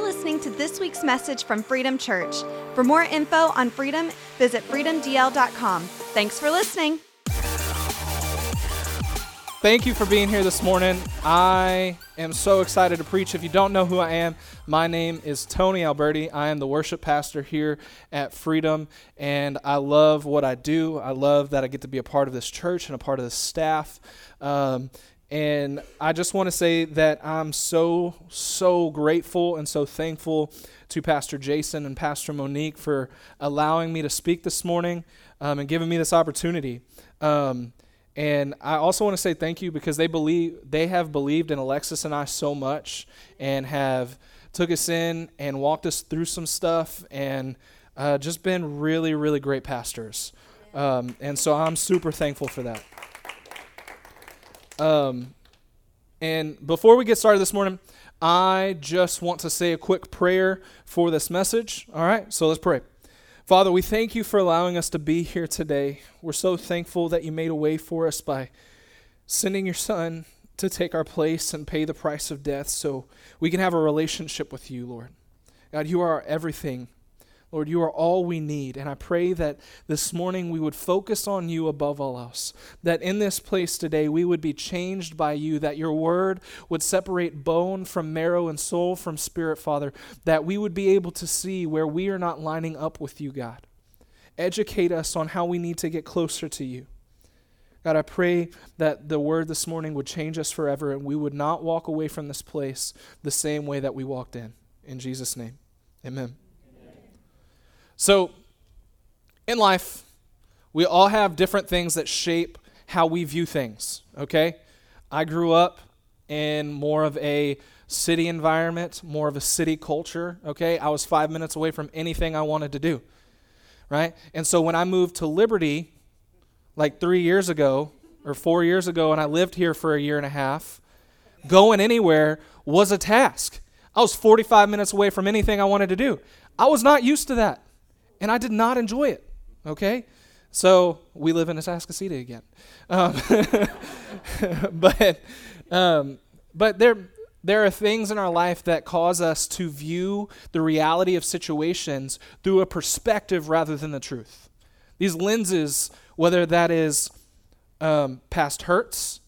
You're listening to this week's message from Freedom Church. For more info on freedom, visit freedomdl.com. Thanks for listening. Thank you for being here this morning. I am so excited to preach. If you don't know who I am, my name is Tony Alberti. I am the worship pastor here at Freedom, and I love what I do. I love that I get to be a part of this church and a part of the staff. Um, and I just want to say that I'm so, so grateful and so thankful to Pastor Jason and Pastor Monique for allowing me to speak this morning um, and giving me this opportunity. Um, and I also want to say thank you because they believe they have believed in Alexis and I so much and have took us in and walked us through some stuff and uh, just been really, really great pastors. Um, and so I'm super thankful for that. Um, and before we get started this morning, I just want to say a quick prayer for this message. All right, so let's pray. Father, we thank you for allowing us to be here today. We're so thankful that you made a way for us by sending your son to take our place and pay the price of death so we can have a relationship with you, Lord. God, you are everything. Lord, you are all we need. And I pray that this morning we would focus on you above all else. That in this place today we would be changed by you. That your word would separate bone from marrow and soul from spirit, Father. That we would be able to see where we are not lining up with you, God. Educate us on how we need to get closer to you. God, I pray that the word this morning would change us forever and we would not walk away from this place the same way that we walked in. In Jesus' name, amen. So, in life, we all have different things that shape how we view things, okay? I grew up in more of a city environment, more of a city culture, okay? I was five minutes away from anything I wanted to do, right? And so when I moved to Liberty, like three years ago or four years ago, and I lived here for a year and a half, going anywhere was a task. I was 45 minutes away from anything I wanted to do. I was not used to that and I did not enjoy it. Okay? So we live in Atascocita again. Um, but um, but there there are things in our life that cause us to view the reality of situations through a perspective rather than the truth. These lenses, whether that is um, past hurts,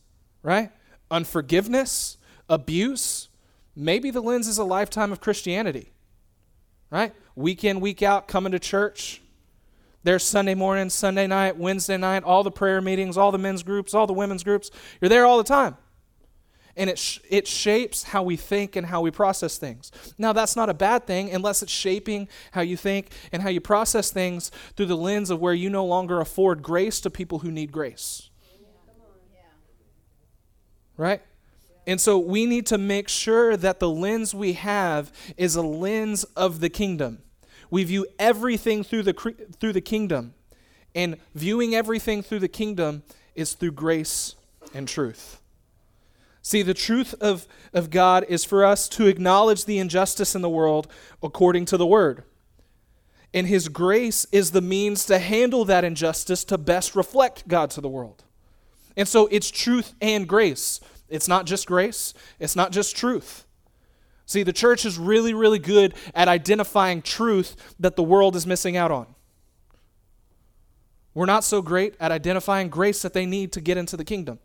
right? Unforgiveness, abuse, maybe the lens is a lifetime of Christianity, right? Week in, week out, coming to church. There's Sunday morning, Sunday night, Wednesday night, all the prayer meetings, all the men's groups, all the women's groups. You're there all the time. And it, sh- it shapes how we think and how we process things. Now, that's not a bad thing unless it's shaping how you think and how you process things through the lens of where you no longer afford grace to people who need grace. Right? And so we need to make sure that the lens we have is a lens of the kingdom. We view everything through the, through the kingdom. And viewing everything through the kingdom is through grace and truth. See, the truth of, of God is for us to acknowledge the injustice in the world according to the word. And His grace is the means to handle that injustice to best reflect God to the world. And so it's truth and grace. It's not just grace, it's not just truth. See, the church is really, really good at identifying truth that the world is missing out on. We're not so great at identifying grace that they need to get into the kingdom.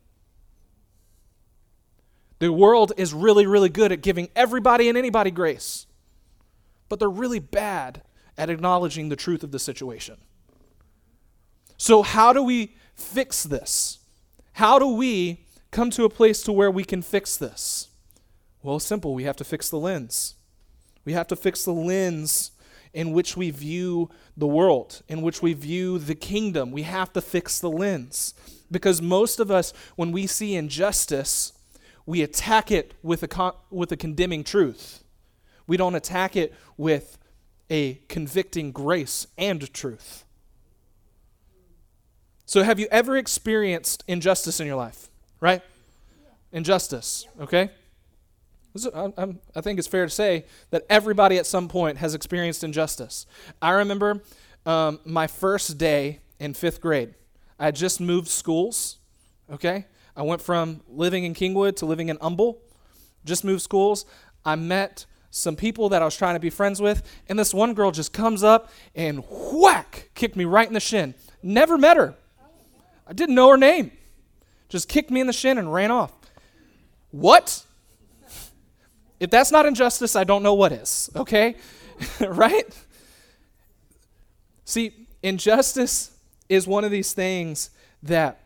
The world is really, really good at giving everybody and anybody grace, but they're really bad at acknowledging the truth of the situation. So, how do we fix this? How do we come to a place to where we can fix this? Well, simple. We have to fix the lens. We have to fix the lens in which we view the world, in which we view the kingdom. We have to fix the lens. Because most of us, when we see injustice, we attack it with a, con- with a condemning truth. We don't attack it with a convicting grace and truth. So, have you ever experienced injustice in your life? right? Injustice, okay? I'm, think it's fair to say that everybody at some point has experienced injustice. I remember um, my first day in fifth grade. I just moved schools, okay? I went from living in Kingwood to living in Humble, just moved schools. I met some people that I was trying to be friends with, and this one girl just comes up and whack, kicked me right in the shin. Never met her. I didn't know her name. Just kicked me in the shin and ran off. What? If that's not injustice, I don't know what is, okay? right? See, injustice is one of these things that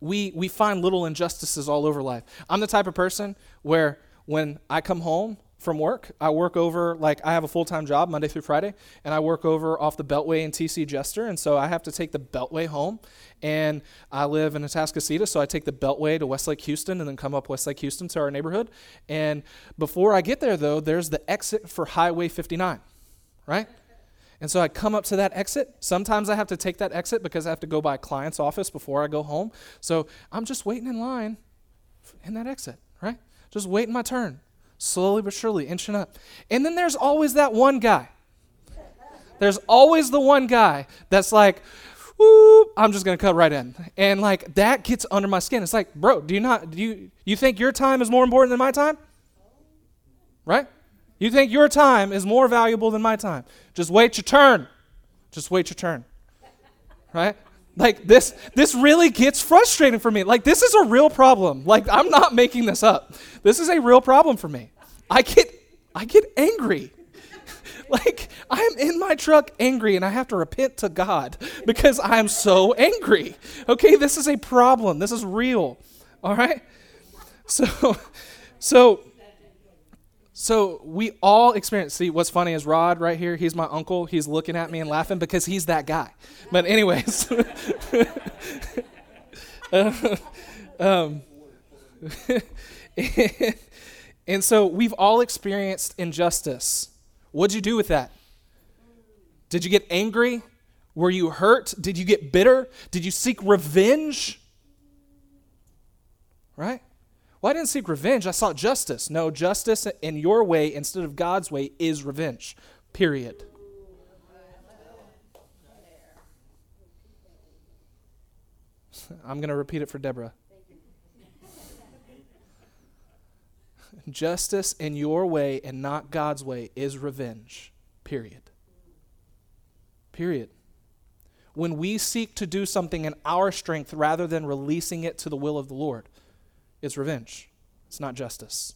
we we find little injustices all over life. I'm the type of person where when I come home from work, I work over like I have a full-time job Monday through Friday, and I work over off the Beltway in TC Jester, and so I have to take the Beltway home. And I live in Atascocita, so I take the Beltway to Westlake Houston, and then come up Westlake Houston to our neighborhood. And before I get there, though, there's the exit for Highway 59, right? And so I come up to that exit. Sometimes I have to take that exit because I have to go by a client's office before I go home. So I'm just waiting in line in that exit, right? Just waiting my turn, slowly but surely inching up. And then there's always that one guy. There's always the one guy that's like, whoop, I'm just gonna cut right in. And like that gets under my skin. It's like, bro, do you not do you you think your time is more important than my time? Right? You think your time is more valuable than my time. Just wait your turn. Just wait your turn. Right? Like this this really gets frustrating for me. Like this is a real problem. Like I'm not making this up. This is a real problem for me. I get I get angry. like I am in my truck angry and I have to repent to God because I am so angry. Okay, this is a problem. This is real. All right? So so so we all experience. See, what's funny is Rod right here. He's my uncle. He's looking at me and laughing because he's that guy. But anyways, um, and, and so we've all experienced injustice. What'd you do with that? Did you get angry? Were you hurt? Did you get bitter? Did you seek revenge? Right? Well, I didn't seek revenge. I sought justice. No, justice in your way instead of God's way is revenge. Period. I'm going to repeat it for Deborah. Justice in your way and not God's way is revenge. Period. Period. When we seek to do something in our strength rather than releasing it to the will of the Lord, it's revenge. It's not justice.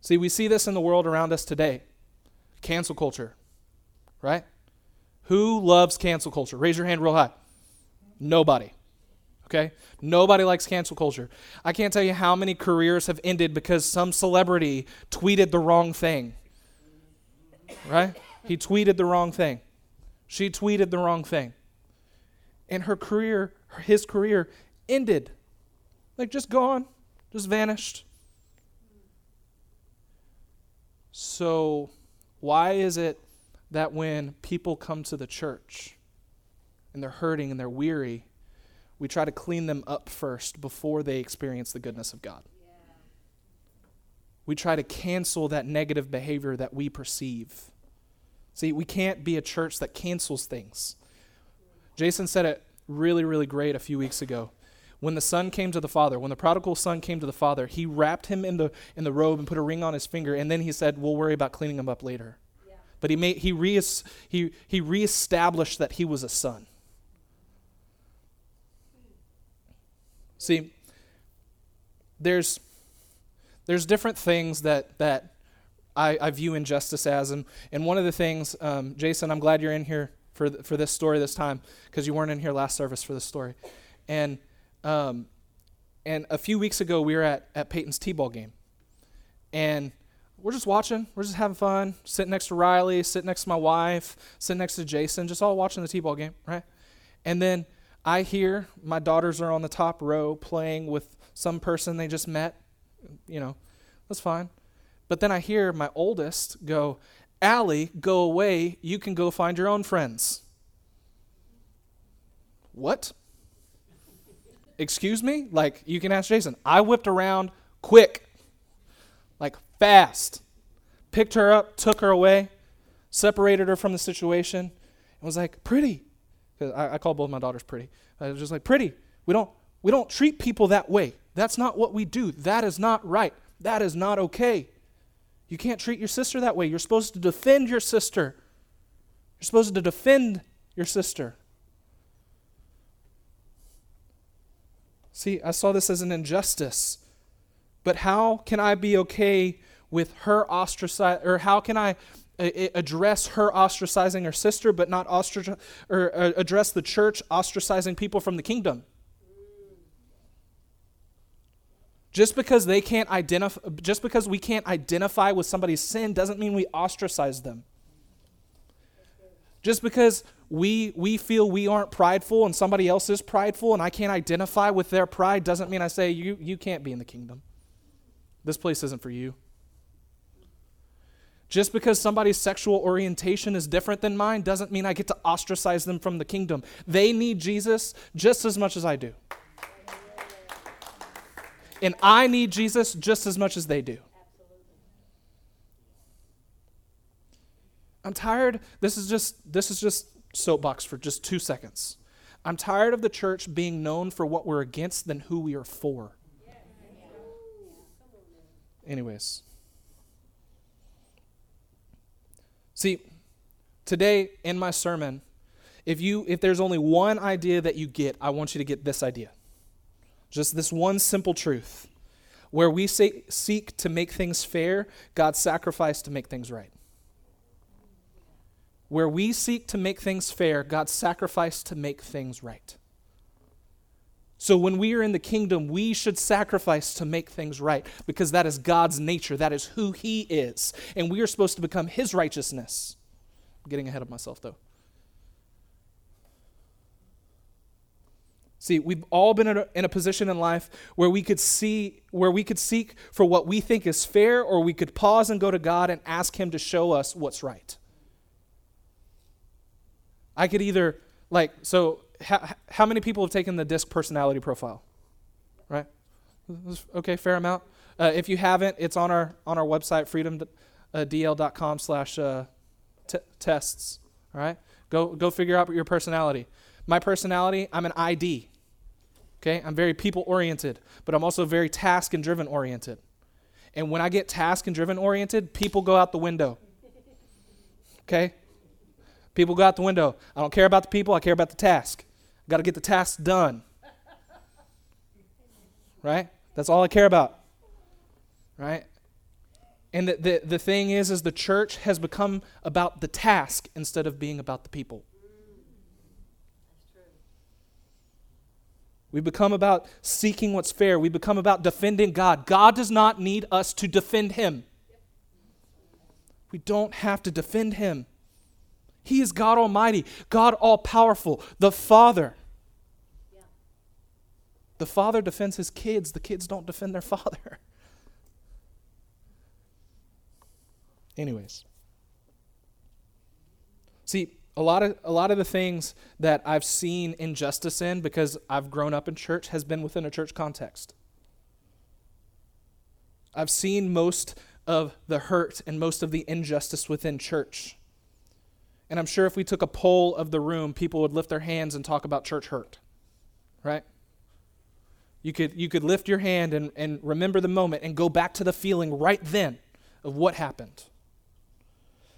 See, we see this in the world around us today. Cancel culture, right? Who loves cancel culture? Raise your hand real high. Nobody. Okay? Nobody likes cancel culture. I can't tell you how many careers have ended because some celebrity tweeted the wrong thing. Right? He tweeted the wrong thing. She tweeted the wrong thing. And her career, his career ended. Like just gone, just vanished. So, why is it that when people come to the church and they're hurting and they're weary, we try to clean them up first before they experience the goodness of God? We try to cancel that negative behavior that we perceive. See, we can't be a church that cancels things. Jason said it really, really great a few weeks ago when the son came to the father, when the prodigal son came to the father, he wrapped him in the, in the robe and put a ring on his finger, and then he said, We'll worry about cleaning him up later. Yeah. But he, made, he, re- he, he reestablished that he was a son. See, there's, there's different things that, that I, I view injustice as. And, and one of the things, um, Jason, I'm glad you're in here for, th- for this story this time because you weren't in here last service for this story. And um, and a few weeks ago, we were at, at Peyton's T ball game. And we're just watching. We're just having fun. Sitting next to Riley, sitting next to my wife, sitting next to Jason, just all watching the T ball game, right? And then I hear my daughters are on the top row playing with some person they just met. You know, that's fine. But then I hear my oldest go, Allie, go away. You can go find your own friends. What? Excuse me? Like, you can ask Jason. I whipped around quick, like fast, picked her up, took her away, separated her from the situation, and was like, pretty. Because I, I call both my daughters pretty. I was just like, pretty. We don't, we don't treat people that way. That's not what we do. That is not right. That is not okay. You can't treat your sister that way. You're supposed to defend your sister. You're supposed to defend your sister. See, I saw this as an injustice. But how can I be okay with her ostracize or how can I uh, address her ostracizing her sister but not ostracize or uh, address the church ostracizing people from the kingdom? Just because they can't identify just because we can't identify with somebody's sin doesn't mean we ostracize them. Just because we we feel we aren't prideful and somebody else is prideful and I can't identify with their pride doesn't mean I say you you can't be in the kingdom. This place isn't for you. Just because somebody's sexual orientation is different than mine doesn't mean I get to ostracize them from the kingdom. They need Jesus just as much as I do. And I need Jesus just as much as they do. I'm tired. This is just this is just soapbox for just 2 seconds. I'm tired of the church being known for what we're against than who we are for. Anyways. See, today in my sermon, if you if there's only one idea that you get, I want you to get this idea. Just this one simple truth. Where we say, seek to make things fair, God sacrificed to make things right. Where we seek to make things fair, God sacrificed to make things right. So when we are in the kingdom, we should sacrifice to make things right because that is God's nature. That is who He is. And we are supposed to become His righteousness. I'm getting ahead of myself, though. See, we've all been in a, in a, position in life where we could see, where we could seek for what we think is fair, or we could pause and go to God and ask Him to show us what's right. I could either, like, so how, how many people have taken the DISC personality profile? Right? Okay, fair amount. Uh, if you haven't, it's on our on our website, freedomdl.com slash uh, tests. All right? Go, go figure out your personality. My personality, I'm an ID. Okay, I'm very people oriented, but I'm also very task and driven oriented. And when I get task and driven oriented, people go out the window. Okay? People go out the window. I don't care about the people, I care about the task. I got to get the task done. Right? That's all I care about. Right? And the, the, the thing is, is the church has become about the task instead of being about the people. We become about seeking what's fair. We become about defending God. God does not need us to defend him. We don't have to defend him. He is God Almighty, God all powerful, the Father. The father defends his kids, the kids don't defend their father. Anyways. See, a lot of a lot of the things that I've seen injustice in because I've grown up in church has been within a church context. I've seen most of the hurt and most of the injustice within church. And I'm sure if we took a poll of the room, people would lift their hands and talk about church hurt. Right? You could you could lift your hand and, and remember the moment and go back to the feeling right then of what happened.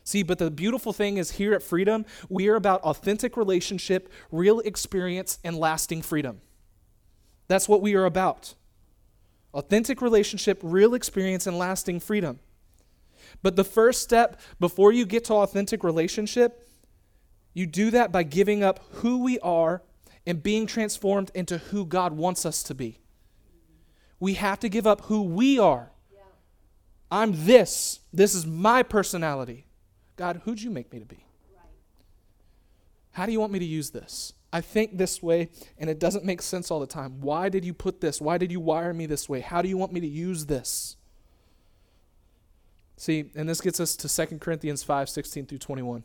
See, but the beautiful thing is here at Freedom, we are about authentic relationship, real experience, and lasting freedom. That's what we are about. Authentic relationship, real experience, and lasting freedom. But the first step before you get to authentic relationship, you do that by giving up who we are and being transformed into who God wants us to be. We have to give up who we are. I'm this. This is my personality. God, who'd you make me to be? Right. How do you want me to use this? I think this way, and it doesn't make sense all the time. Why did you put this? Why did you wire me this way? How do you want me to use this? See, and this gets us to 2 Corinthians 5 16 through 21.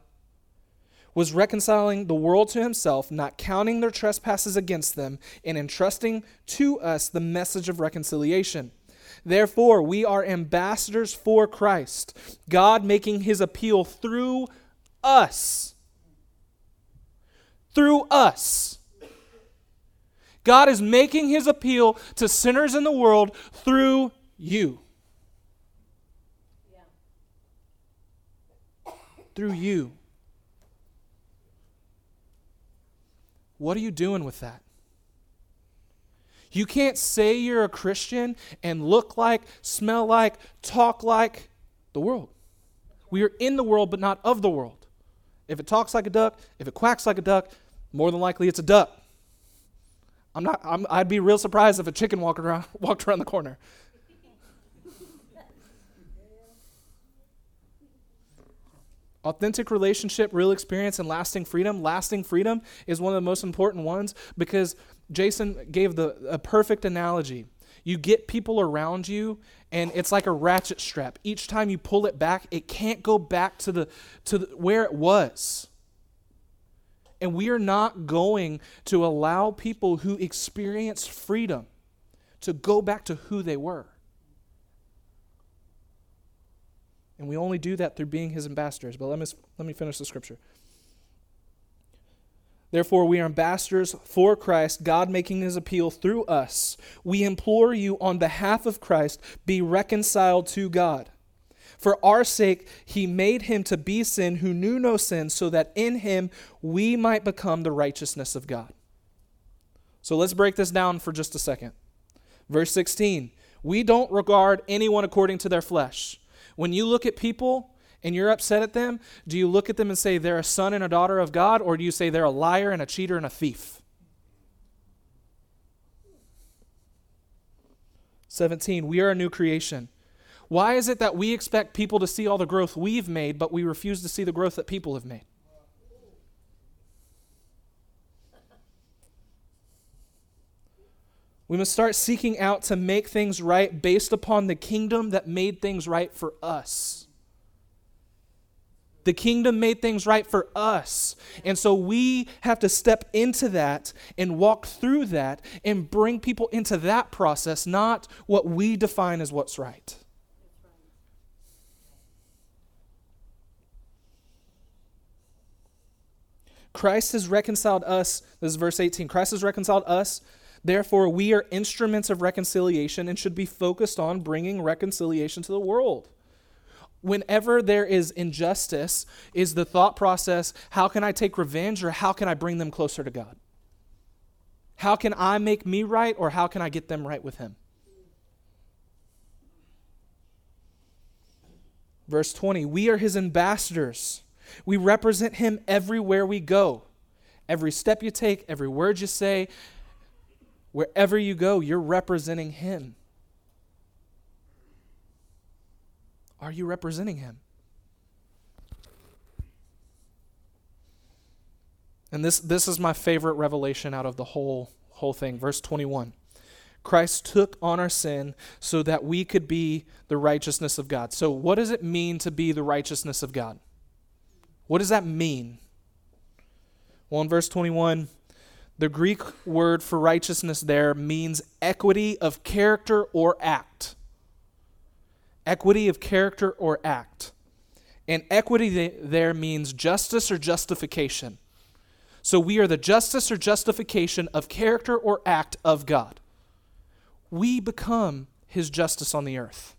was reconciling the world to himself, not counting their trespasses against them, and entrusting to us the message of reconciliation. Therefore, we are ambassadors for Christ, God making his appeal through us. Through us. God is making his appeal to sinners in the world through you. Yeah. Through you. What are you doing with that? You can't say you're a Christian and look like, smell like, talk like the world. We are in the world, but not of the world. If it talks like a duck, if it quacks like a duck, more than likely it's a duck. I'm not, I'm, I'd be real surprised if a chicken walked around, walked around the corner. Authentic relationship, real experience, and lasting freedom. Lasting freedom is one of the most important ones because Jason gave the a perfect analogy. You get people around you, and it's like a ratchet strap. Each time you pull it back, it can't go back to the to the, where it was. And we are not going to allow people who experience freedom to go back to who they were. And we only do that through being his ambassadors. But let me, let me finish the scripture. Therefore, we are ambassadors for Christ, God making his appeal through us. We implore you on behalf of Christ, be reconciled to God. For our sake, he made him to be sin who knew no sin, so that in him we might become the righteousness of God. So let's break this down for just a second. Verse 16 We don't regard anyone according to their flesh. When you look at people and you're upset at them, do you look at them and say they're a son and a daughter of God, or do you say they're a liar and a cheater and a thief? 17, we are a new creation. Why is it that we expect people to see all the growth we've made, but we refuse to see the growth that people have made? We must start seeking out to make things right based upon the kingdom that made things right for us. The kingdom made things right for us. And so we have to step into that and walk through that and bring people into that process, not what we define as what's right. Christ has reconciled us. This is verse 18. Christ has reconciled us Therefore, we are instruments of reconciliation and should be focused on bringing reconciliation to the world. Whenever there is injustice, is the thought process how can I take revenge or how can I bring them closer to God? How can I make me right or how can I get them right with Him? Verse 20 We are His ambassadors, we represent Him everywhere we go. Every step you take, every word you say, Wherever you go, you're representing Him. Are you representing Him? And this, this is my favorite revelation out of the whole, whole thing. Verse 21. Christ took on our sin so that we could be the righteousness of God. So, what does it mean to be the righteousness of God? What does that mean? Well, in verse 21, the Greek word for righteousness there means equity of character or act. Equity of character or act. And equity there means justice or justification. So we are the justice or justification of character or act of God. We become his justice on the earth.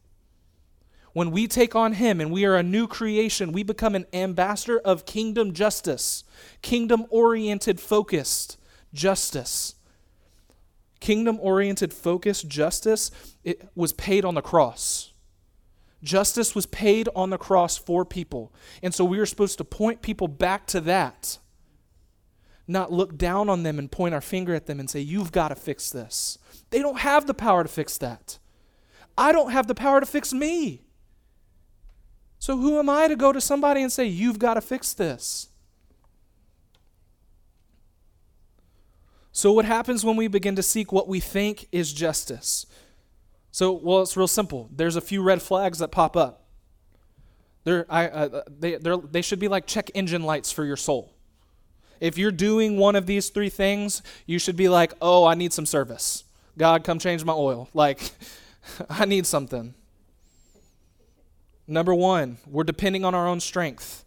When we take on him and we are a new creation, we become an ambassador of kingdom justice, kingdom oriented, focused justice. Kingdom oriented focus, justice, it was paid on the cross. Justice was paid on the cross for people. And so we are supposed to point people back to that, not look down on them and point our finger at them and say, You've got to fix this. They don't have the power to fix that. I don't have the power to fix me. So who am I to go to somebody and say, You've got to fix this? So, what happens when we begin to seek what we think is justice? So, well, it's real simple. There's a few red flags that pop up. They're, I, uh, they, they should be like check engine lights for your soul. If you're doing one of these three things, you should be like, oh, I need some service. God, come change my oil. Like, I need something. Number one, we're depending on our own strength.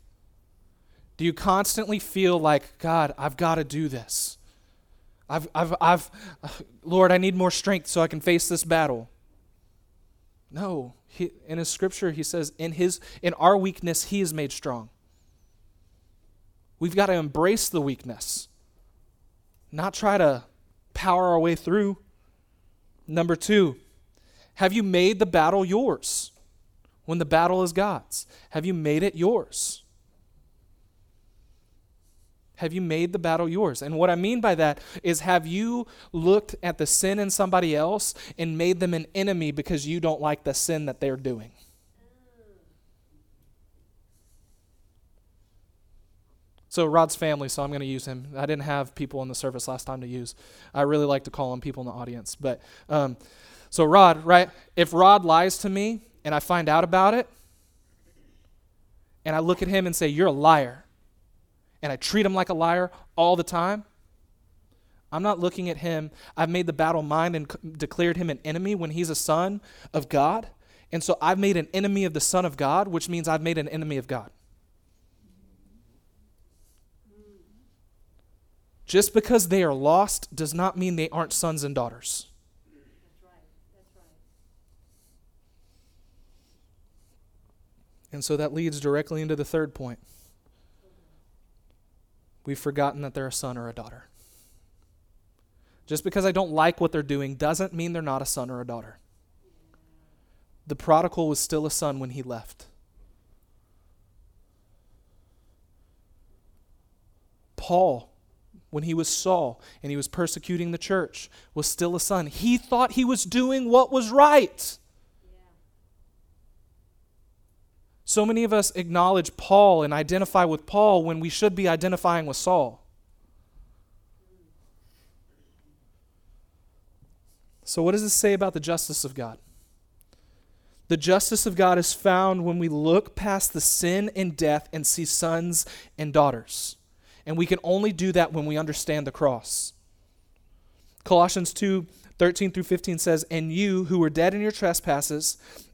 Do you constantly feel like, God, I've got to do this? I've, I've, I've, Lord, I need more strength so I can face this battle. No, he, in his scripture, he says, in, his, in our weakness, he is made strong. We've got to embrace the weakness, not try to power our way through. Number two, have you made the battle yours when the battle is God's? Have you made it yours? Have you made the battle yours? And what I mean by that is have you looked at the sin in somebody else and made them an enemy because you don't like the sin that they're doing? So Rod's family, so I'm going to use him. I didn't have people in the service last time to use. I really like to call on people in the audience. But um, so Rod, right? If Rod lies to me and I find out about it, and I look at him and say, "You're a liar," and I treat him like a liar all the time, I'm not looking at him. I've made the battle mine and declared him an enemy when he's a son of God. And so I've made an enemy of the Son of God, which means I've made an enemy of God. Just because they are lost does not mean they aren't sons and daughters. And so that leads directly into the third point. We've forgotten that they're a son or a daughter. Just because I don't like what they're doing doesn't mean they're not a son or a daughter. The prodigal was still a son when he left. Paul when he was Saul and he was persecuting the church was still a son. He thought he was doing what was right. So many of us acknowledge Paul and identify with Paul when we should be identifying with Saul. So, what does this say about the justice of God? The justice of God is found when we look past the sin and death and see sons and daughters. And we can only do that when we understand the cross. Colossians 2 13 through 15 says, And you who were dead in your trespasses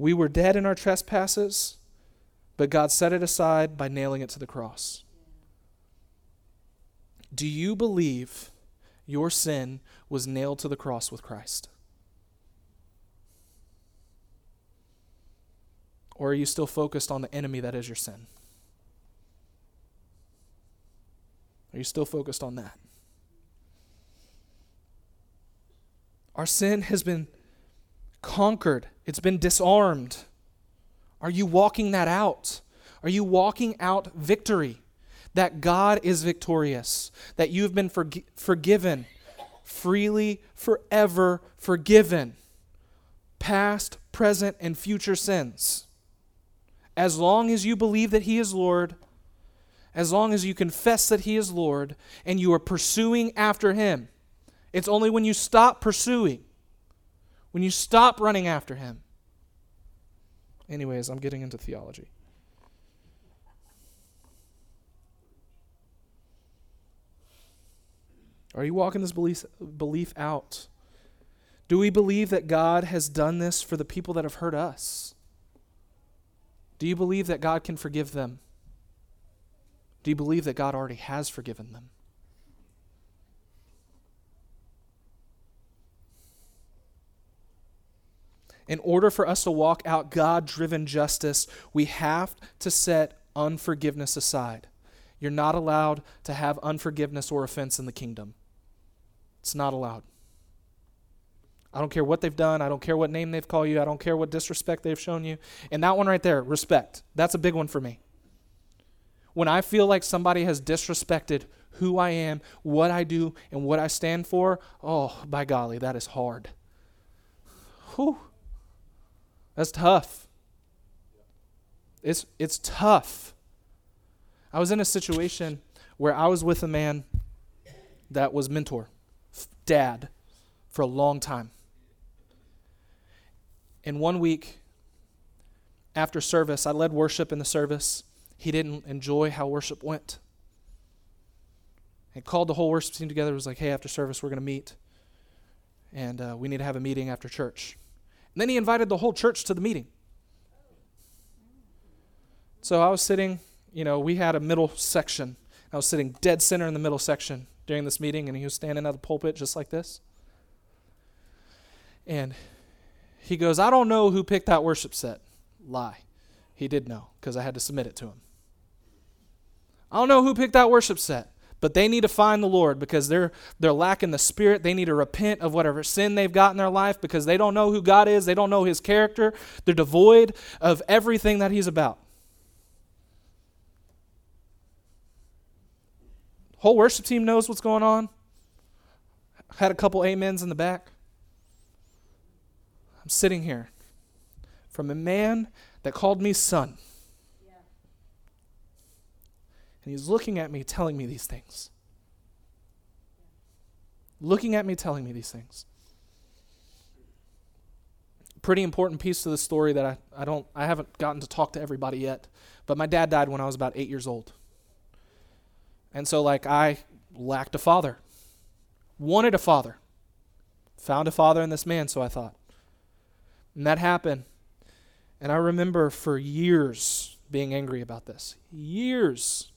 We were dead in our trespasses, but God set it aside by nailing it to the cross. Do you believe your sin was nailed to the cross with Christ? Or are you still focused on the enemy that is your sin? Are you still focused on that? Our sin has been conquered, it's been disarmed. Are you walking that out? Are you walking out victory? That God is victorious, that you've been forg- forgiven, freely, forever forgiven, past, present, and future sins as long as you believe that He is Lord, as long as you confess that He is Lord, and you are pursuing after Him. It's only when you stop pursuing, when you stop running after Him. Anyways, I'm getting into theology. Are you walking this belief, belief out? Do we believe that God has done this for the people that have hurt us? Do you believe that God can forgive them? Do you believe that God already has forgiven them? In order for us to walk out God driven justice, we have to set unforgiveness aside. You're not allowed to have unforgiveness or offense in the kingdom. It's not allowed. I don't care what they've done. I don't care what name they've called you. I don't care what disrespect they've shown you. And that one right there, respect. That's a big one for me. When I feel like somebody has disrespected who I am, what I do, and what I stand for, oh, by golly, that is hard. Whew. That's tough. It's, it's tough. I was in a situation where I was with a man that was mentor, dad, for a long time. And one week after service, I led worship in the service. He didn't enjoy how worship went. He called the whole worship team together. was like, hey, after service, we're going to meet. And uh, we need to have a meeting after church. And then he invited the whole church to the meeting. So I was sitting, you know, we had a middle section. I was sitting dead center in the middle section during this meeting, and he was standing at the pulpit just like this. And he goes, I don't know who picked that worship set. Lie. He did know because I had to submit it to him. I don't know who picked that worship set, but they need to find the Lord because they're they're lacking the spirit. They need to repent of whatever sin they've got in their life because they don't know who God is. They don't know his character. They're devoid of everything that he's about. Whole worship team knows what's going on. Had a couple amens in the back. I'm sitting here from a man that called me son. Yeah. And he's looking at me, telling me these things. Looking at me, telling me these things. Pretty important piece to the story that I, I don't I haven't gotten to talk to everybody yet. But my dad died when I was about eight years old. And so like I lacked a father. Wanted a father. Found a father in this man, so I thought. And that happened. And I remember for years being angry about this. Years.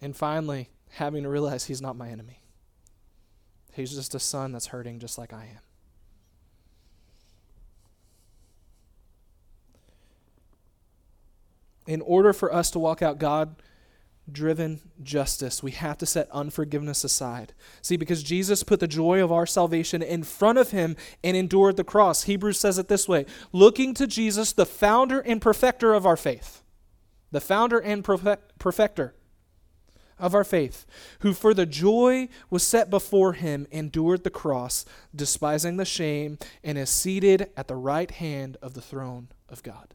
And finally having to realize he's not my enemy. He's just a son that's hurting just like I am. In order for us to walk out God driven justice. We have to set unforgiveness aside. See, because Jesus put the joy of our salvation in front of him and endured the cross. Hebrews says it this way looking to Jesus, the founder and perfecter of our faith. The founder and perfecter of our faith, who for the joy was set before him endured the cross, despising the shame, and is seated at the right hand of the throne of God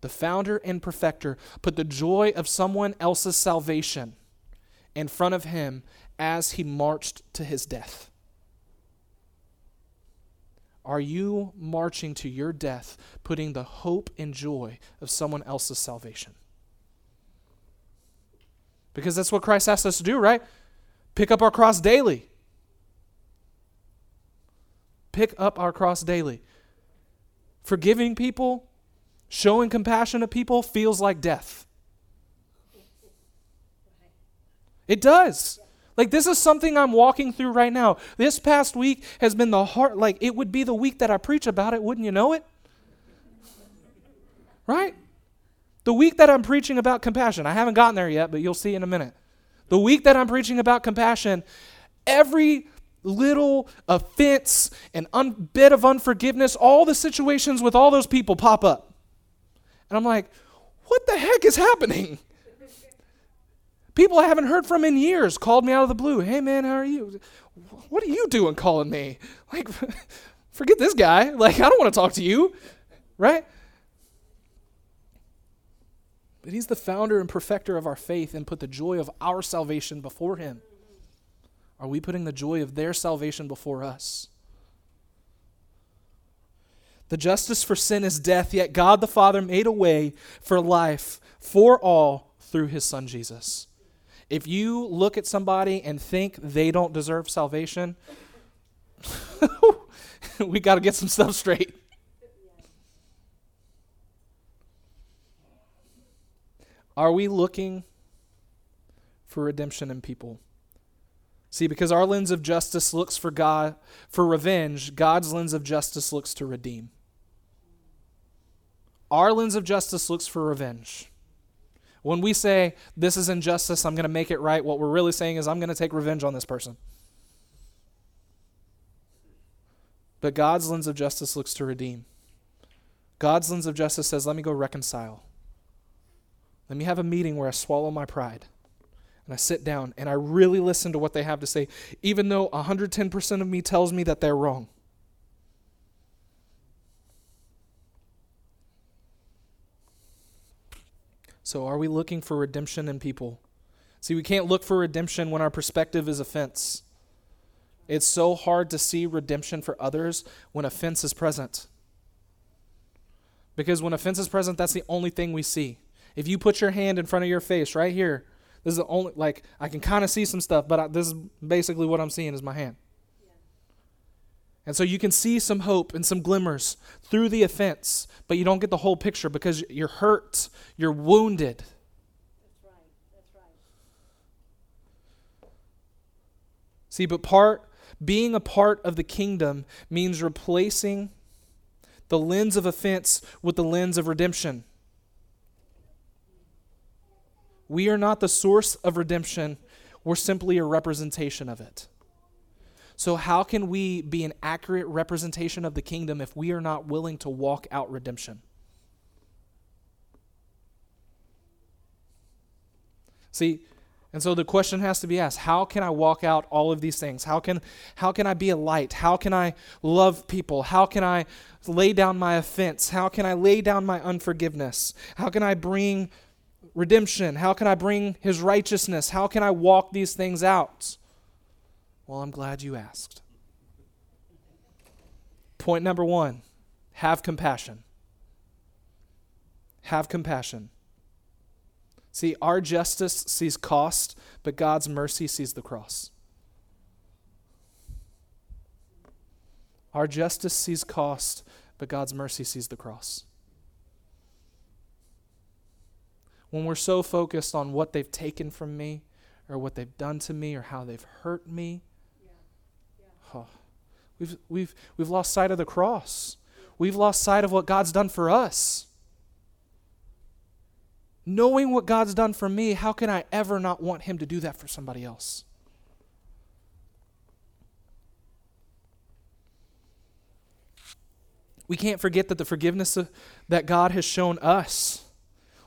the founder and perfecter, put the joy of someone else's salvation in front of him as he marched to his death. Are you marching to your death, putting the hope and joy of someone else's salvation? Because that's what Christ asked us to do, right? Pick up our cross daily. Pick up our cross daily. Forgiving people, Showing compassion to people feels like death. It does. Like this is something I'm walking through right now. This past week has been the heart like it would be the week that I preach about it, wouldn't you know it? Right? The week that I'm preaching about compassion. I haven't gotten there yet, but you'll see in a minute. The week that I'm preaching about compassion, every little offense and un- bit of unforgiveness, all the situations with all those people pop up. And I'm like, what the heck is happening? People I haven't heard from in years called me out of the blue. Hey, man, how are you? What are you doing calling me? Like, forget this guy. Like, I don't want to talk to you, right? But he's the founder and perfecter of our faith and put the joy of our salvation before him. Are we putting the joy of their salvation before us? The justice for sin is death, yet God the Father made a way for life for all through his Son Jesus. If you look at somebody and think they don't deserve salvation, we got to get some stuff straight. Are we looking for redemption in people? See, because our lens of justice looks for God for revenge, God's lens of justice looks to redeem. Our lens of justice looks for revenge. When we say, this is injustice, I'm going to make it right, what we're really saying is, I'm going to take revenge on this person. But God's lens of justice looks to redeem. God's lens of justice says, let me go reconcile. Let me have a meeting where I swallow my pride and I sit down and I really listen to what they have to say, even though 110% of me tells me that they're wrong. So, are we looking for redemption in people? See, we can't look for redemption when our perspective is offense. It's so hard to see redemption for others when offense is present. Because when offense is present, that's the only thing we see. If you put your hand in front of your face right here, this is the only, like, I can kind of see some stuff, but I, this is basically what I'm seeing is my hand. And so you can see some hope and some glimmers through the offense, but you don't get the whole picture because you're hurt, you're wounded. That's right. That's right. See, but part being a part of the kingdom means replacing the lens of offense with the lens of redemption. We are not the source of redemption, we're simply a representation of it. So, how can we be an accurate representation of the kingdom if we are not willing to walk out redemption? See, and so the question has to be asked, how can I walk out all of these things? How can how can I be a light? How can I love people? How can I lay down my offense? How can I lay down my unforgiveness? How can I bring redemption? How can I bring his righteousness? How can I walk these things out? Well, I'm glad you asked. Point number 1, have compassion. Have compassion. See, our justice sees cost, but God's mercy sees the cross. Our justice sees cost, but God's mercy sees the cross. When we're so focused on what they've taken from me, or what they've done to me, or how they've hurt me, yeah. Yeah. Oh, we've, we've, we've lost sight of the cross. We've lost sight of what God's done for us knowing what God's done for me, how can I ever not want Him to do that for somebody else? We can't forget that the forgiveness of, that God has shown us,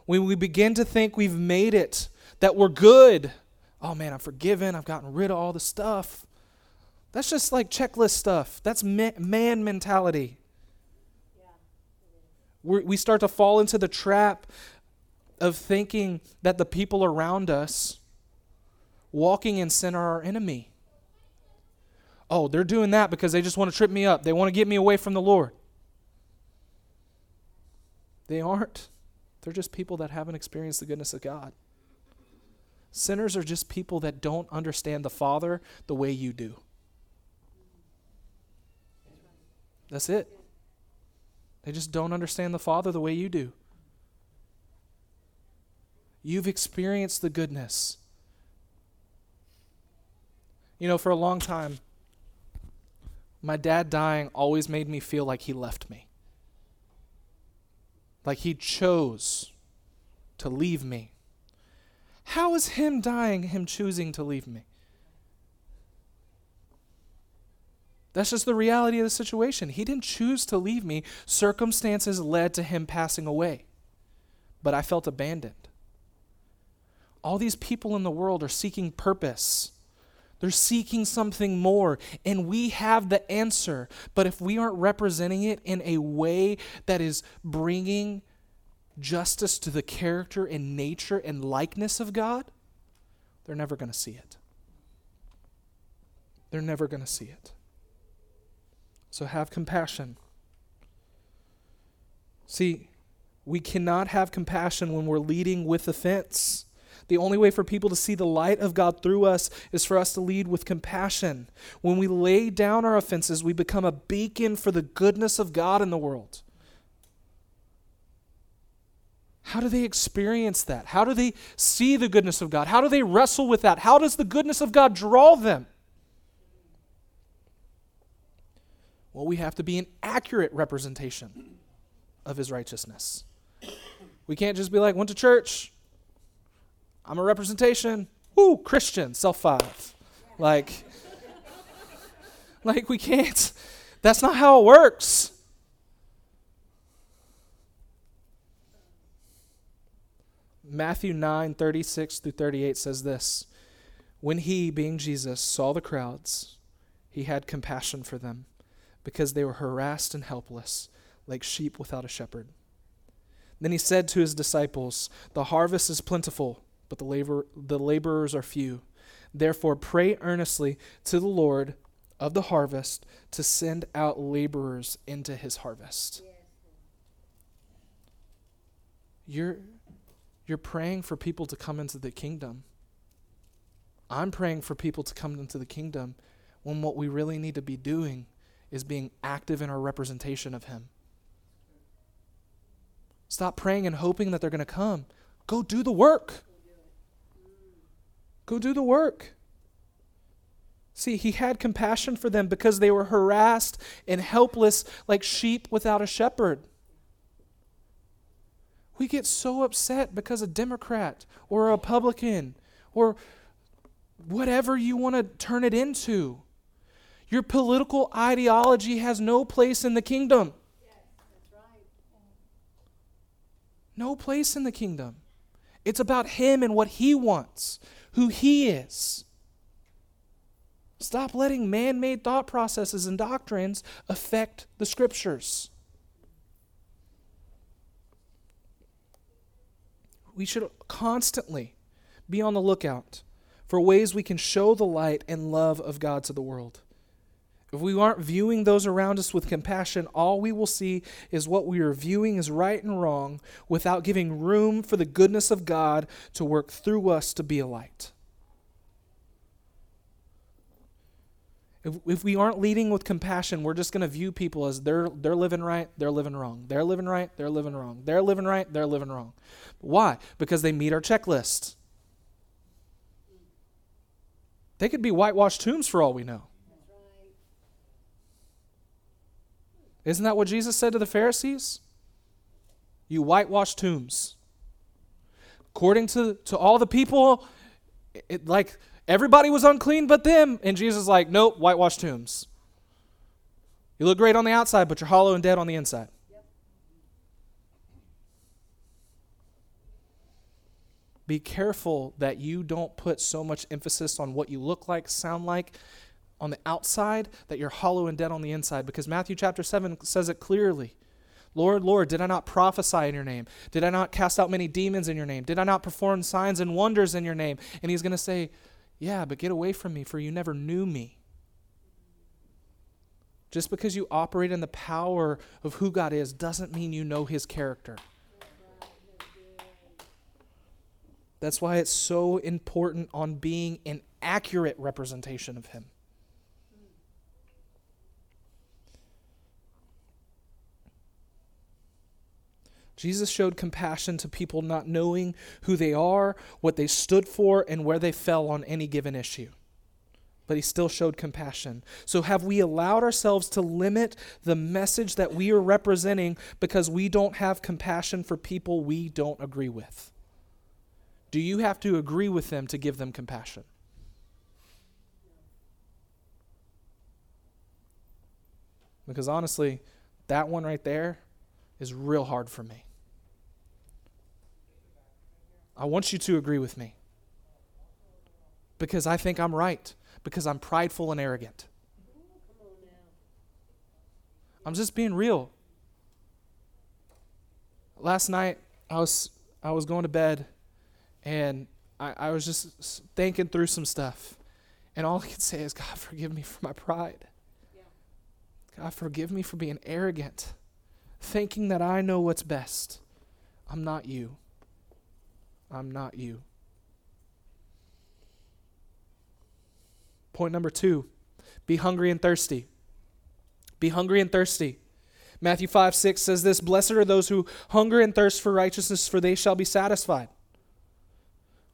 when we begin to think we've made it, that we're good, oh man, I'm forgiven, I've gotten rid of all the stuff. That's just like checklist stuff. That's man mentality. we we start to fall into the trap of thinking that the people around us walking in sin are our enemy. Oh, they're doing that because they just want to trip me up. They want to get me away from the Lord. They aren't. They're just people that haven't experienced the goodness of God. Sinners are just people that don't understand the Father the way you do. That's it. They just don't understand the Father the way you do. You've experienced the goodness. You know, for a long time, my dad dying always made me feel like he left me. Like he chose to leave me. How is him dying, him choosing to leave me? That's just the reality of the situation. He didn't choose to leave me. Circumstances led to him passing away. But I felt abandoned all these people in the world are seeking purpose. They're seeking something more, and we have the answer. But if we aren't representing it in a way that is bringing justice to the character and nature and likeness of God, they're never going to see it. They're never going to see it. So have compassion. See, we cannot have compassion when we're leading with offense. The only way for people to see the light of God through us is for us to lead with compassion. When we lay down our offenses, we become a beacon for the goodness of God in the world. How do they experience that? How do they see the goodness of God? How do they wrestle with that? How does the goodness of God draw them? Well, we have to be an accurate representation of his righteousness. We can't just be like, went to church, I'm a representation. Woo, Christian, self five. Like, like we can't. That's not how it works. Matthew 9, 36 through 38 says this When he, being Jesus, saw the crowds, he had compassion for them, because they were harassed and helpless, like sheep without a shepherd. Then he said to his disciples, The harvest is plentiful, but the, labor, the laborers are few. Therefore, pray earnestly to the Lord of the harvest to send out laborers into his harvest. You're, you're praying for people to come into the kingdom. I'm praying for people to come into the kingdom when what we really need to be doing is being active in our representation of Him. Stop praying and hoping that they're going to come. Go do the work. Go do the work. See, he had compassion for them because they were harassed and helpless like sheep without a shepherd. We get so upset because a Democrat or a Republican or whatever you want to turn it into. Your political ideology has no place in the kingdom. No place in the kingdom. It's about Him and what He wants, who He is. Stop letting man made thought processes and doctrines affect the Scriptures. we should constantly be on the lookout for ways we can show the light and love of God to the world. If we aren't viewing those around us with compassion, all we will see is what we are viewing as right and wrong without giving room for the goodness of God to work through us to be a light. If, if we aren't leading with compassion, we're just going to view people as they're, they're living right, they're living wrong. They're living right, they're living wrong. They're living right, they're living wrong. Why? Because they meet our checklist. They could be whitewashed tombs for all we know. Isn't that what Jesus said to the Pharisees? You whitewash tombs. According to, to all the people, it, like Everybody was unclean but them. And Jesus like, nope, whitewash tombs. You look great on the outside, but you're hollow and dead on the inside. Be careful that you don't put so much emphasis on what you look like, sound like on the outside that you're hollow and dead on the inside because Matthew chapter 7 says it clearly. Lord, Lord, did I not prophesy in your name? Did I not cast out many demons in your name? Did I not perform signs and wonders in your name? And he's going to say, yeah, but get away from me, for you never knew me. Just because you operate in the power of who God is doesn't mean you know his character. That's why it's so important on being an accurate representation of him. Jesus showed compassion to people not knowing who they are, what they stood for, and where they fell on any given issue. But he still showed compassion. So, have we allowed ourselves to limit the message that we are representing because we don't have compassion for people we don't agree with? Do you have to agree with them to give them compassion? Because honestly, that one right there is real hard for me. I want you to agree with me because I think I'm right, because I'm prideful and arrogant. I'm just being real. Last night, I was I was going to bed, and I, I was just thinking through some stuff, and all I could say is, God, forgive me for my pride. God, forgive me for being arrogant thinking that I know what's best. I'm not you. I'm not you. Point number two be hungry and thirsty. Be hungry and thirsty. Matthew 5 6 says this Blessed are those who hunger and thirst for righteousness, for they shall be satisfied.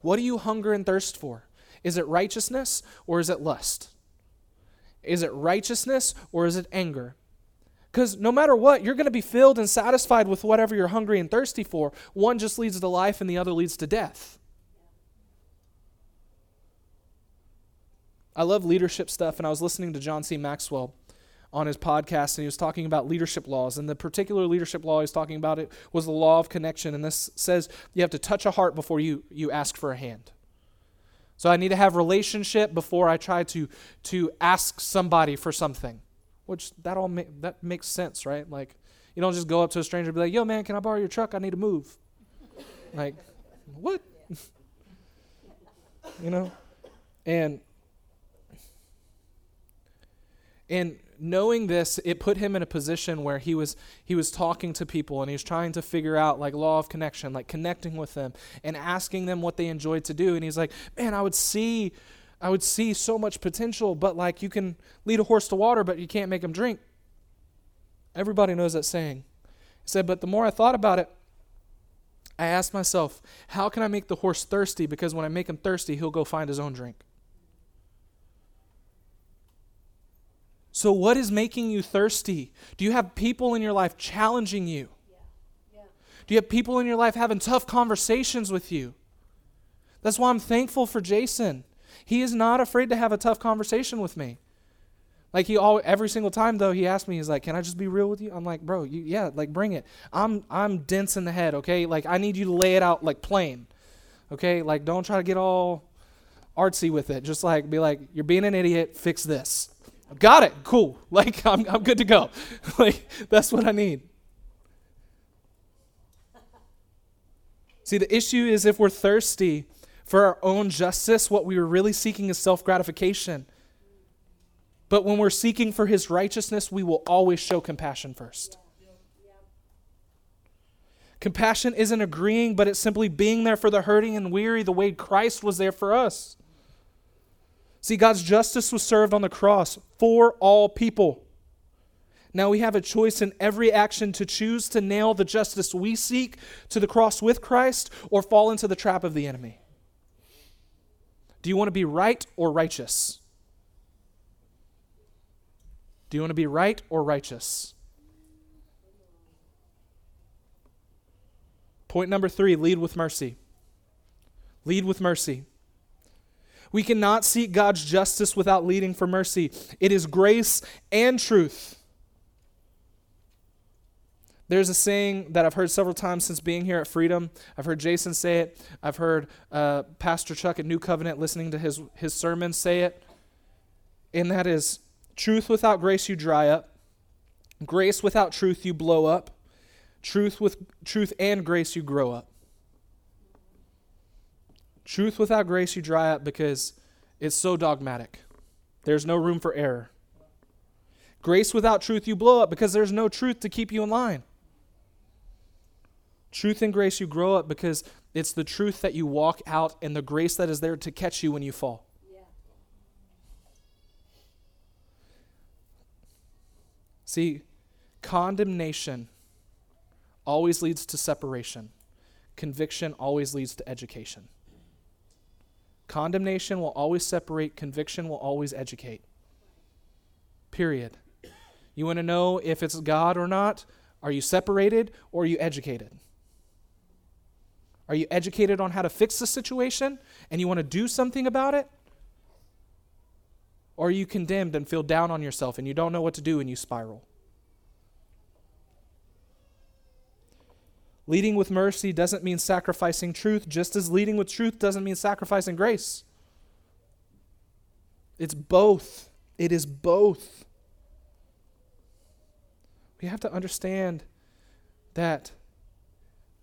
What do you hunger and thirst for? Is it righteousness or is it lust? Is it righteousness or is it anger? Because no matter what, you're going to be filled and satisfied with whatever you're hungry and thirsty for. One just leads to life and the other leads to death. I love leadership stuff, and I was listening to John C. Maxwell on his podcast and he was talking about leadership laws. And the particular leadership law he's talking about it was the law of connection. And this says you have to touch a heart before you, you ask for a hand. So I need to have relationship before I try to to ask somebody for something. Which that all ma- that makes sense, right? Like you don't just go up to a stranger and be like, "Yo, man, can I borrow your truck? I need to move." like, what? you know, and and knowing this, it put him in a position where he was he was talking to people and he was trying to figure out like law of connection, like connecting with them and asking them what they enjoyed to do. And he's like, man, I would see I would see so much potential, but like you can lead a horse to water, but you can't make him drink. Everybody knows that saying. He said, but the more I thought about it, I asked myself, how can I make the horse thirsty? Because when I make him thirsty, he'll go find his own drink. So, what is making you thirsty? Do you have people in your life challenging you? Do you have people in your life having tough conversations with you? That's why I'm thankful for Jason. He is not afraid to have a tough conversation with me. Like he all every single time though he asks me he's like, "Can I just be real with you?" I'm like, "Bro, you, yeah, like bring it. I'm I'm dense in the head, okay? Like I need you to lay it out like plain. Okay? Like don't try to get all artsy with it. Just like be like, "You're being an idiot. Fix this." Got it. Cool. Like I'm I'm good to go. like that's what I need. See, the issue is if we're thirsty for our own justice, what we are really seeking is self-gratification. But when we're seeking for his righteousness, we will always show compassion first. Compassion isn't agreeing, but it's simply being there for the hurting and weary the way Christ was there for us. See, God's justice was served on the cross for all people. Now we have a choice in every action to choose to nail the justice we seek to the cross with Christ or fall into the trap of the enemy. Do you want to be right or righteous? Do you want to be right or righteous? Point number three lead with mercy. Lead with mercy. We cannot seek God's justice without leading for mercy. It is grace and truth. There's a saying that I've heard several times since being here at Freedom. I've heard Jason say it. I've heard uh, Pastor Chuck at New Covenant listening to his, his sermons say it. And that is truth without grace, you dry up. Grace without truth, you blow up. Truth with truth and grace, you grow up. Truth without grace, you dry up because it's so dogmatic. There's no room for error. Grace without truth, you blow up because there's no truth to keep you in line. Truth and grace, you grow up because it's the truth that you walk out and the grace that is there to catch you when you fall. Yeah. See, condemnation always leads to separation, conviction always leads to education. Condemnation will always separate, conviction will always educate. Period. You want to know if it's God or not? Are you separated or are you educated? Are you educated on how to fix the situation and you want to do something about it? Or are you condemned and feel down on yourself and you don't know what to do and you spiral? Leading with mercy doesn't mean sacrificing truth, just as leading with truth doesn't mean sacrificing grace. It's both. It is both. We have to understand that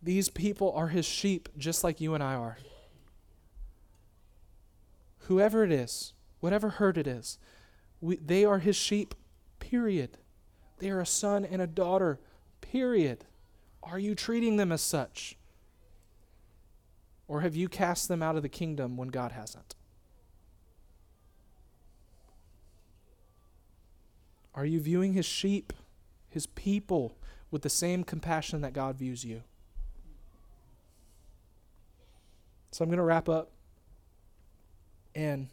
these people are his sheep just like you and I are. Whoever it is, whatever herd it is, we, they are his sheep, period. They are a son and a daughter, period. Are you treating them as such? Or have you cast them out of the kingdom when God hasn't? Are you viewing his sheep, his people, with the same compassion that God views you? So I'm going to wrap up. And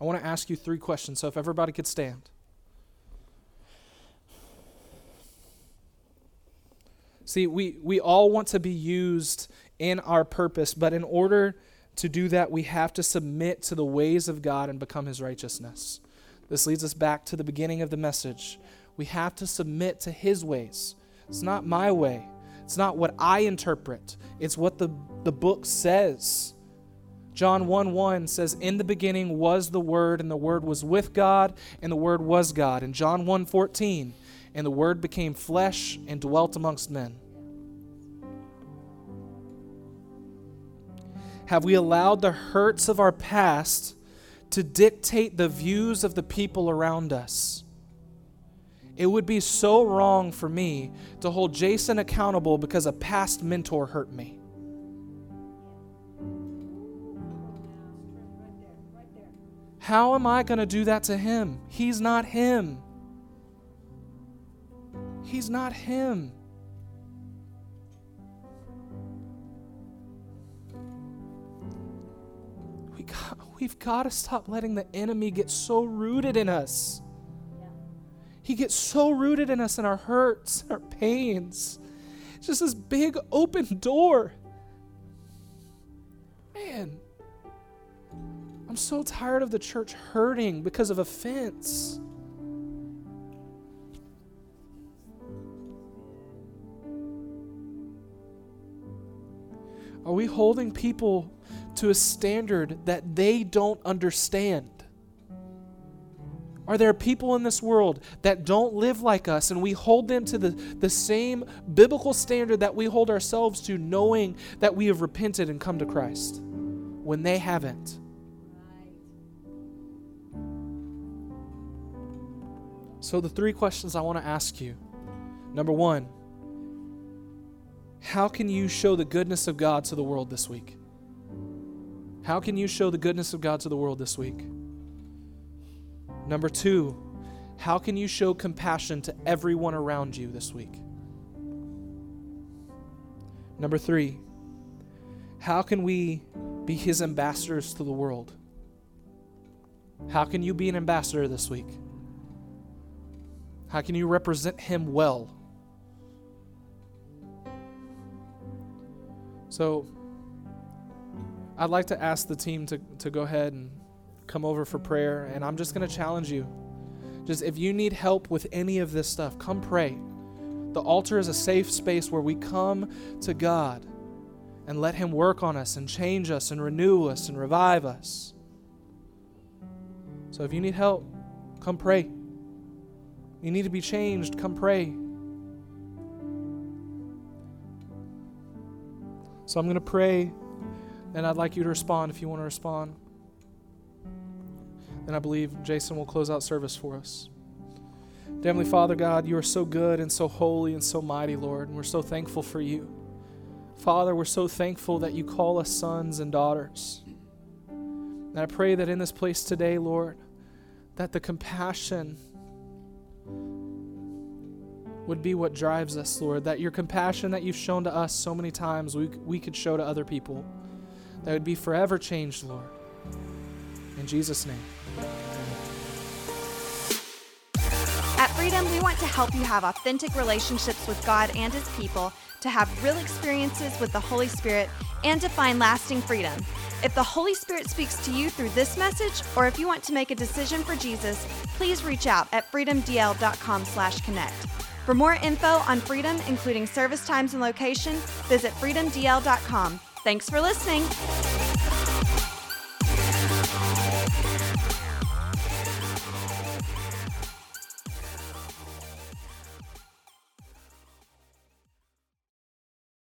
I want to ask you three questions. So if everybody could stand. See, we, we all want to be used in our purpose, but in order to do that, we have to submit to the ways of God and become his righteousness. This leads us back to the beginning of the message. We have to submit to His ways. It's not my way, it's not what I interpret, it's what the, the book says. John 1 1 says, In the beginning was the Word, and the Word was with God, and the Word was God. And John 1 14, and the Word became flesh and dwelt amongst men. Have we allowed the hurts of our past to dictate the views of the people around us? It would be so wrong for me to hold Jason accountable because a past mentor hurt me. How am I going to do that to him? He's not him. He's not him. We got, we've got to stop letting the enemy get so rooted in us. He gets so rooted in us and our hurts, and our pains. It's just this big open door. Man, I'm so tired of the church hurting because of offense. Are we holding people to a standard that they don't understand? Are there people in this world that don't live like us and we hold them to the, the same biblical standard that we hold ourselves to, knowing that we have repented and come to Christ when they haven't? So, the three questions I want to ask you number one, how can you show the goodness of God to the world this week? How can you show the goodness of God to the world this week? Number two, how can you show compassion to everyone around you this week? Number three, how can we be his ambassadors to the world? How can you be an ambassador this week? How can you represent him well? So, I'd like to ask the team to, to go ahead and come over for prayer. And I'm just going to challenge you. Just if you need help with any of this stuff, come pray. The altar is a safe space where we come to God and let Him work on us and change us and renew us and revive us. So if you need help, come pray. You need to be changed, come pray. So I'm going to pray, and I'd like you to respond if you want to respond. And I believe Jason will close out service for us. Heavenly Father, God, you are so good and so holy and so mighty, Lord, and we're so thankful for you. Father, we're so thankful that you call us sons and daughters. And I pray that in this place today, Lord, that the compassion would be what drives us, Lord. That your compassion that you've shown to us so many times, we, we could show to other people. That would be forever changed, Lord. In Jesus' name. At Freedom, we want to help you have authentic relationships with God and His people, to have real experiences with the Holy Spirit, and to find lasting freedom. If the Holy Spirit speaks to you through this message, or if you want to make a decision for Jesus, please reach out at freedomdl.com/connect. For more info on Freedom, including service times and location, visit freedomdl.com. Thanks for listening.